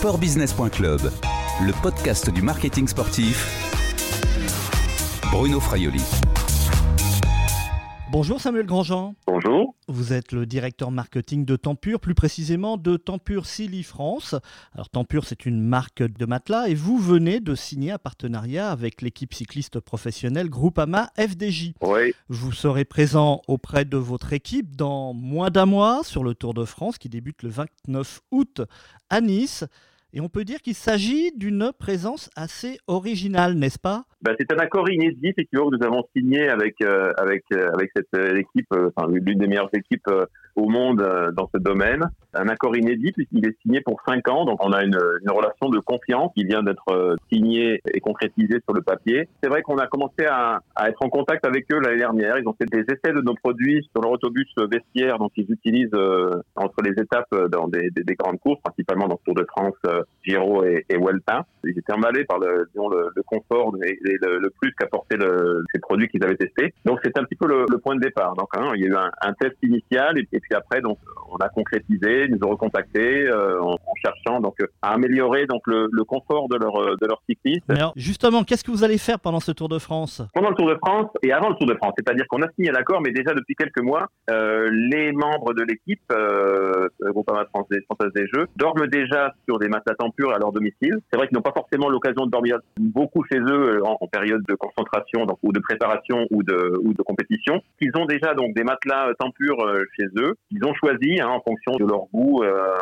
sportbusiness.club, le podcast du marketing sportif. Bruno Fraioli. Bonjour Samuel Grandjean. Bonjour. Vous êtes le directeur marketing de Tempur, plus précisément de Tempur Silly France. Alors Tempur, c'est une marque de matelas et vous venez de signer un partenariat avec l'équipe cycliste professionnelle Groupama FDJ. Oui. Vous serez présent auprès de votre équipe dans moins d'un mois sur le Tour de France qui débute le 29 août à Nice. Et on peut dire qu'il s'agit d'une présence assez originale, n'est-ce pas? Ben, C'est un accord inédit effectivement que nous avons signé avec euh, avec euh, avec cette euh, équipe, l'une des meilleures équipes au monde dans ce domaine. Un accord inédit puisqu'il est signé pour cinq ans, donc on a une, une relation de confiance qui vient d'être signée et concrétisée sur le papier. C'est vrai qu'on a commencé à, à, être en contact avec eux l'année dernière. Ils ont fait des essais de nos produits sur leur autobus vestiaire, donc ils utilisent entre les étapes dans des, des, grandes courses, principalement dans le Tour de France, Giro et, et. Ils étaient emballés par le, disons, le, le confort et, le, le, plus qu'apportaient ces produits qu'ils avaient testés. Donc c'est un petit peu le, le, point de départ. Donc hein, il y a eu un, un test initial et, et puis après, donc, on a concrétisé, ils nous ont recontactés euh, en, en, cherchant donc à améliorer donc le, confort de leur de leur cycliste. alors, justement, qu'est-ce que vous allez faire pendant ce Tour de France? Pendant le Tour de France et avant le Tour de France, c'est-à-dire qu'on a signé l'accord, mais déjà depuis quelques mois, euh, les membres de l'équipe euh, Groupama Française, Française des Jeux dorment déjà sur des matelas tempur à leur domicile. C'est vrai qu'ils n'ont pas forcément l'occasion de dormir beaucoup chez eux euh, en, période de concentration ou de préparation ou de compétition. Ils ont déjà donc des matelas tempur euh, chez eux ils ont choisi hein, en fonction de leur goût, euh,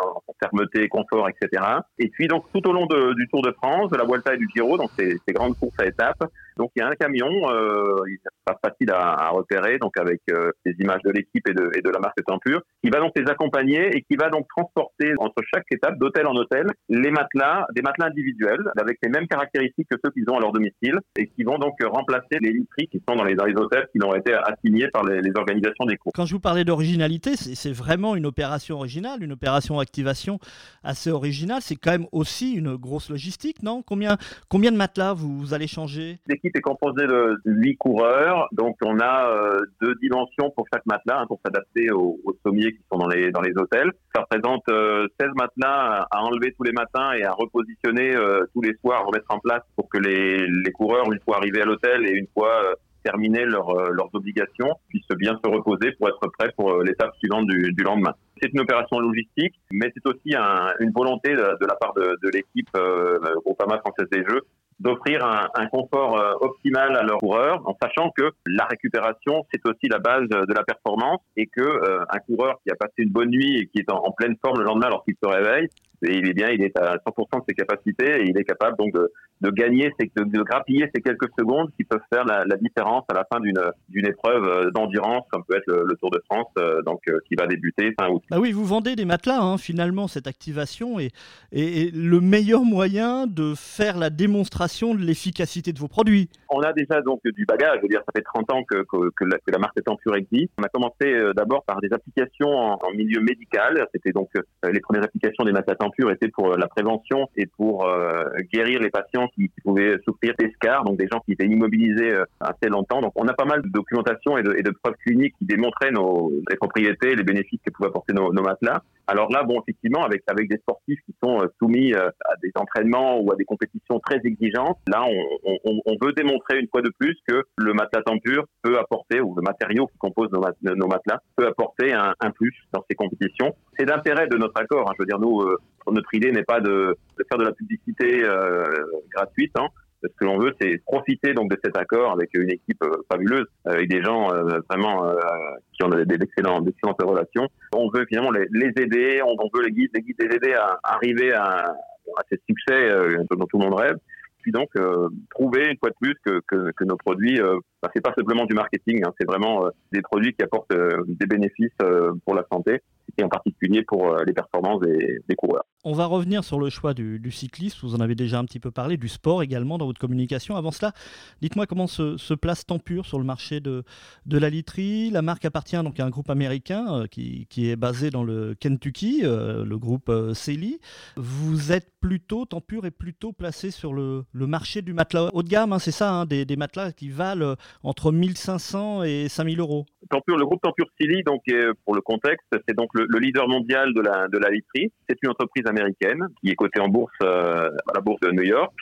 fermeté, confort, etc. Et puis donc tout au long de, du Tour de France, de la Vuelta et du Giro, donc ces grandes courses à étapes, donc il y a un camion, euh, il pas facile à, à, repérer, donc avec euh, des images de l'équipe et de, et de la marque Tempur, qui va donc les accompagner et qui va donc transporter entre chaque étape, d'hôtel en hôtel, les matelas, des matelas individuels avec les mêmes caractéristiques que ceux qu'ils ont à leur domicile et qui vont donc remplacer les literies qui sont dans les, dans les hôtels qui ont été assignés par les, les organisations des courses. Quand je vous parlais d'originalité, c'est vraiment une opération originale, une opération activation assez originale. C'est quand même aussi une grosse logistique, non? Combien, combien de matelas vous, vous allez changer? L'équipe est composée de 8 coureurs, donc on a euh, deux dimensions pour chaque matelas hein, pour s'adapter aux, sommiers qui sont dans les, dans les hôtels. Ça représente euh, 16 matelas à enlever tous les matins et à repositionner euh, tous les soirs, à remettre en place pour que les, les coureurs, une fois arrivés à l'hôtel et une fois euh, terminer leur, leurs obligations, puissent bien se reposer pour être prêts pour l'étape suivante du, du, lendemain. C'est une opération logistique, mais c'est aussi un, une volonté de, de, la part de, de l'équipe euh, Groupama Française des Jeux d'offrir un, confort euh, optimal à leurs coureurs, en sachant que la récupération c'est aussi la base de la performance et que euh, un coureur qui a passé une bonne nuit et qui est en pleine forme le lendemain lorsqu'il se réveille, et il est bien, il est à 100% de ses capacités et il est capable donc de, de gagner, de, de, grappiller ces quelques secondes qui peuvent faire la, la différence à la fin d'une d'une épreuve euh, d'endurance comme peut être le, le, Tour de France, euh, donc euh, qui va débuter fin août. Bah oui, vous vendez des matelas hein, finalement cette activation est, est, est, le meilleur moyen de faire la démonstration de l'efficacité de vos produits. On a déjà donc du bagage, je veux dire, ça fait 30 ans que, que, que, la, que la, marque Tempur existe. On a commencé d'abord par des applications en, en milieu médical, c'était donc les premières applications des matelas était pour la prévention et pour euh, guérir les patients qui, pouvaient souffrir d'escar, donc des gens qui étaient immobilisés euh, assez longtemps. Donc on a pas mal de documentation et de, et de preuves cliniques qui démontraient nos, les propriétés, les bénéfices que pouvaient apporter nos, nos, matelas. Alors là, bon, effectivement, avec avec des sportifs qui sont euh, soumis euh, à des entraînements ou à des compétitions très exigeantes, là, on, on, on veut démontrer une fois de plus que le matelas tempur peut apporter, ou le matériau qui compose nos, nos matelas, peut apporter un, un plus dans ces compétitions. C'est l'intérêt de notre accord. Hein. Je veux dire, nous, euh, notre idée n'est pas de, de, faire de la publicité euh, gratuite. Hein. Ce que l'on veut, c'est profiter donc de cet accord avec une équipe euh, fabuleuse, avec des gens euh, vraiment euh, qui ont d'excellentes, d'excellentes relations. On veut finalement les, les aider, on, veut les guider, les guider, les aider à, arriver à, à ces succès dont tout le monde rêve puis donc prouver une fois de plus que, que, que nos produits, c'est pas simplement du marketing, hein, c'est vraiment euh, des produits qui apportent euh, des bénéfices euh, pour la santé et en particulier pour les performances des, coureurs. On va revenir sur le choix du, du, cycliste, vous en avez déjà un petit peu parlé, du sport également dans votre communication. Avant cela, dites-moi comment se, place Tempur sur le marché de, la literie. La marque appartient donc à un groupe américain qui, est basé dans le Kentucky, le groupe Celi. Vous êtes plutôt, Tempur est plutôt placé sur le, marché du matelas haut de gamme, hein, c'est ça, hein, des, matelas qui valent entre 1500 et 5000 euros. Le groupe Tempur Silly, donc pour le contexte, c'est donc le, le, leader mondial de la, de la literie. C'est une entreprise américaine qui est cotée en bourse à la bourse de New York.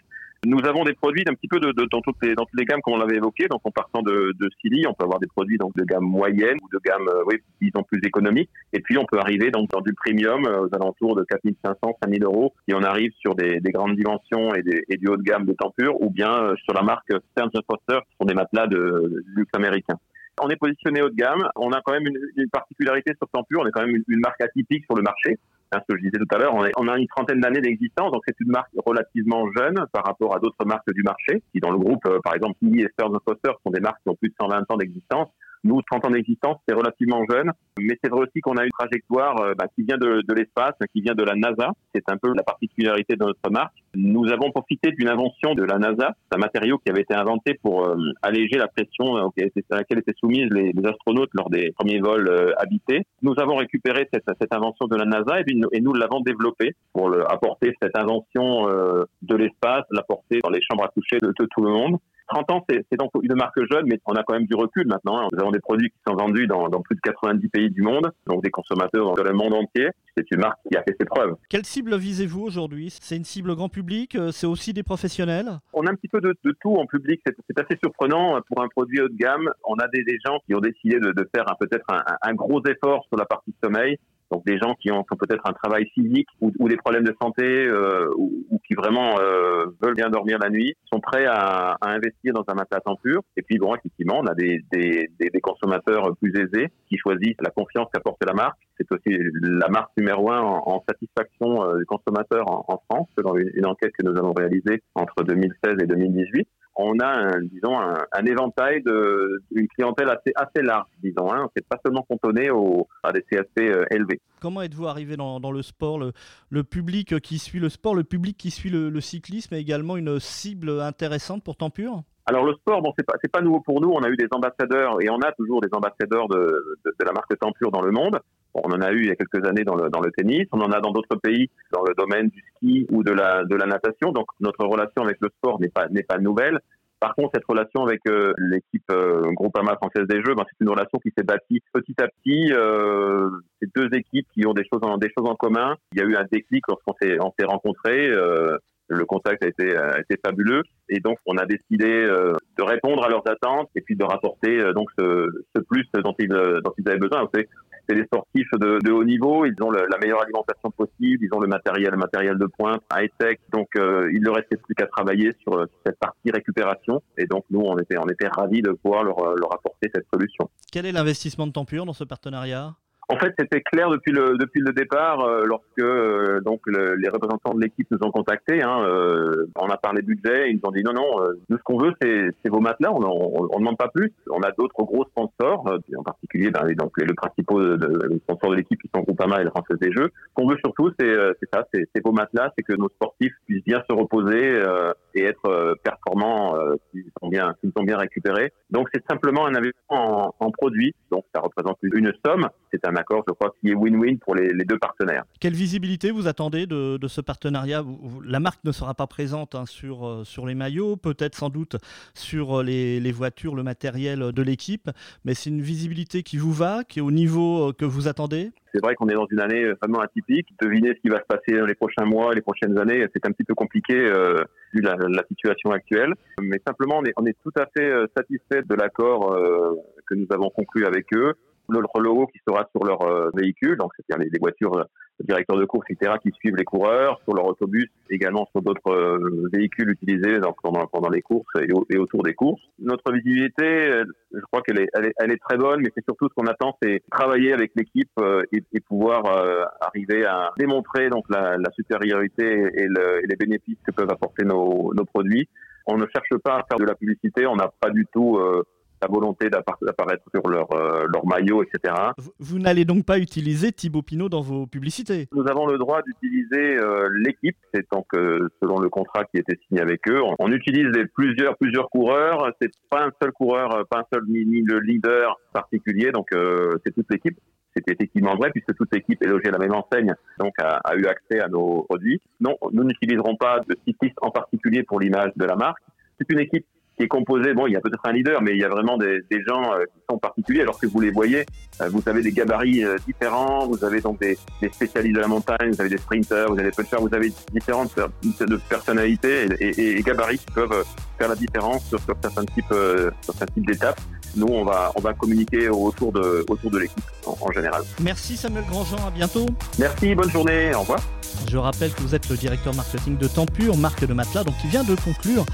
Nous avons des produits d'un petit peu de, dans, toutes les, dans toutes les gammes, comme on l'avait évoqué. Donc, en partant de, de Silly, on peut avoir des produits donc, de gamme moyenne ou de gamme, euh, oui, disons, plus économique. Et puis, on peut arriver donc, dans du premium euh, aux alentours de 4500, 5000 euros. Et on arrive sur des, des grandes dimensions et, des, et, du haut de gamme de Tempur ou bien euh, sur la marque Stearns Foster, qui sont des matelas de, luxe américain. On est positionné haut de gamme. On a quand même une, une particularité sur Tempur. On est quand même une marque atypique sur le marché. Hein, ce que je disais tout à l'heure, on, a une trentaine d'années d'existence, donc c'est une marque relativement jeune par rapport à d'autres marques du marché, qui dans le groupe, euh, par exemple, Lee et Stearns Foster sont des marques qui ont plus de 120 ans d'existence. Nous, 30 ans d'existence, c'est relativement jeune, mais c'est vrai aussi qu'on a une trajectoire euh, bah, qui vient de, l'espace, qui vient de la NASA. C'est un peu la particularité de notre marque. Nous avons profité d'une invention de la NASA, un matériau qui avait été inventé pour euh, alléger la pression euh, à laquelle étaient soumises les, astronautes lors des premiers vols habités. Nous avons récupéré cette, invention de la NASA et, nous l'avons développée pour apporter cette invention de l'espace, l'apporter dans les chambres à coucher de tout le monde. 30 ans, c'est donc une marque jeune, mais on a quand même du recul maintenant. Hein. Nous avons des produits qui sont vendus dans, dans, plus de 90 pays du monde, donc des consommateurs dans le monde entier. C'est une marque qui a fait ses preuves. Quelle cible visez-vous aujourd'hui? C'est une cible grand public euh, C'est aussi des professionnels? On a un petit peu de, de tout en public. C'est assez surprenant pour un produit haut de gamme. On a des, des gens qui ont décidé de, de faire peut-être un, un, gros effort sur la partie sommeil. Donc des gens qui ont, peut-être un travail physique ou, des problèmes de santé euh, ou, qui vraiment euh, veulent bien dormir la nuit sont prêts à, à, investir dans un matelas pur. Et puis bon, effectivement, on a des, consommateurs plus aisés qui choisissent la confiance qu'apporte la marque. C'est aussi la marque numéro un en, satisfaction euh, du consommateur en, France, selon une enquête que nous avons réalisée entre 2016 et 2018 on a, un, disons, un, un éventail de une clientèle assez assez large, disons. Hein. C'est pas seulement cantonné au, à des CSP euh, élevés. Comment êtes-vous arrivé dans, dans, le sport, le, le, public qui suit le sport, le public qui suit le, le cyclisme est également une cible intéressante pour Tempur? Alors le sport, bon, c'est pas nouveau pour nous. On a eu des ambassadeurs et on a toujours des ambassadeurs de, de, de la marque Tempur dans le monde. On en a eu il y a quelques années dans le, dans le tennis, on en a dans d'autres pays dans le domaine du ski ou de la, de la natation. Donc notre relation avec le sport n'est pas, n'est pas nouvelle. Par contre, cette relation avec euh, l'équipe euh, Groupama française des Jeux, ben, c'est une relation qui s'est bâtie petit à petit. Euh, c'est deux équipes qui ont des choses en, des choses en commun. Il y a eu un déclic lorsqu'on s'est, on s'est rencontrés. Euh, le contact a été, a été fabuleux et donc on a décidé euh, de répondre à leurs attentes et puis de rapporter donc ce, ce, plus dont ils, dont ils avaient besoin. Vous c'est des sportifs de, haut niveau, ils ont la meilleure alimentation possible, ils ont le matériel, matériel de pointe, high-tech, donc euh, il ne restait plus qu'à travailler sur, sur, cette partie récupération. Et donc nous, on était, on ravis de pouvoir leur, leur apporter cette solution. Quel est l'investissement de Tempur dans ce partenariat? En fait, c'était clair depuis le depuis le départ, euh, lorsque euh, donc le, les représentants de l'équipe nous ont contactés. Hein, euh, on a parlé budget, ils nous ont dit non non, euh, nous ce qu'on veut c'est vos matelas, on, on, on, demande pas plus. On a d'autres gros sponsors, euh, en particulier ben, donc les, le principaux de, les sponsors de l'équipe qui sont Groupama et la Française des Jeux. Ce qu'on veut surtout c'est c'est ça, c'est vos matelas, c'est que nos sportifs puissent bien se reposer et être performants s'ils sont bien s'ils sont bien récupérés. Donc c'est simplement un investissement en, en produits, donc ça représente une somme. C'est un accord, je crois, qui est win-win pour les, les, deux partenaires. Quelle visibilité vous attendez de, de ce partenariat La marque ne sera pas présente hein, sur, euh, sur les maillots, peut-être sans doute sur euh, les, les, voitures, le matériel de l'équipe, mais c'est une visibilité qui vous va, qui est au niveau euh, que vous attendez c'est vrai qu'on est dans une année vraiment atypique. Deviner ce qui va se passer dans les prochains mois, les prochaines années, c'est un petit peu compliqué euh, vu la, la, situation actuelle. Mais simplement, on est, on est tout à fait satisfait de l'accord euh, que nous avons conclu avec eux notre logo qui sera sur leur euh, véhicule, donc c'est-à-dire les, les, voitures, euh, directeurs de course, etc., qui suivent les coureurs, sur leur autobus, également sur d'autres euh, véhicules utilisés pendant, pendant les courses et, au, et, autour des courses. Notre visibilité, je crois qu'elle est, elle est, très bonne, mais c'est surtout ce qu'on attend, c'est travailler avec l'équipe et, pouvoir arriver à démontrer donc la, supériorité et, le, et, les bénéfices que peuvent apporter nos, nos produits. On ne cherche pas à faire de la publicité, on n'a pas du tout la volonté d'apparaître sur leur, euh, leur maillot, etc. Vous, vous n'allez donc pas utiliser Thibaut Pinot dans vos publicités? Nous avons le droit d'utiliser euh, l'équipe, c'est donc euh, selon le contrat qui était signé avec eux. On, on utilise des, plusieurs, plusieurs coureurs, c'est pas un seul coureur, pas un seul ni, ni le leader particulier, donc euh, c'est toute l'équipe. C'est effectivement vrai puisque toute l'équipe est logée à la même enseigne, donc a, a eu accès à nos produits. Non, nous n'utiliserons pas de cycliste en particulier pour l'image de la marque. C'est une équipe qui est composé, bon, il y a peut-être un leader, mais il y a vraiment des, des gens qui sont particuliers, alors que vous les voyez, vous avez des gabarits différents, vous avez donc des, des, spécialistes de la montagne, vous avez des sprinters, vous avez des punchers, vous avez différentes de personnalités et, et, gabarits qui peuvent faire la différence sur, sur certains types, certains types d'étapes nous, on va, on va communiquer autour de, autour de l'équipe en, général. Merci Samuel Grandjean, à bientôt. Merci, bonne journée, au revoir. Je rappelle que vous êtes le directeur marketing de Tempur, marque de matelas, donc qui vient de conclure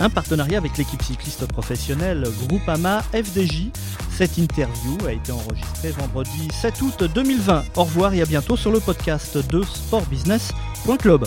un partenariat avec l'équipe cycliste professionnelle Groupama FDJ. Cette interview a été enregistrée vendredi 7 août 2020. Au revoir et à bientôt sur le podcast de sportbusiness.club.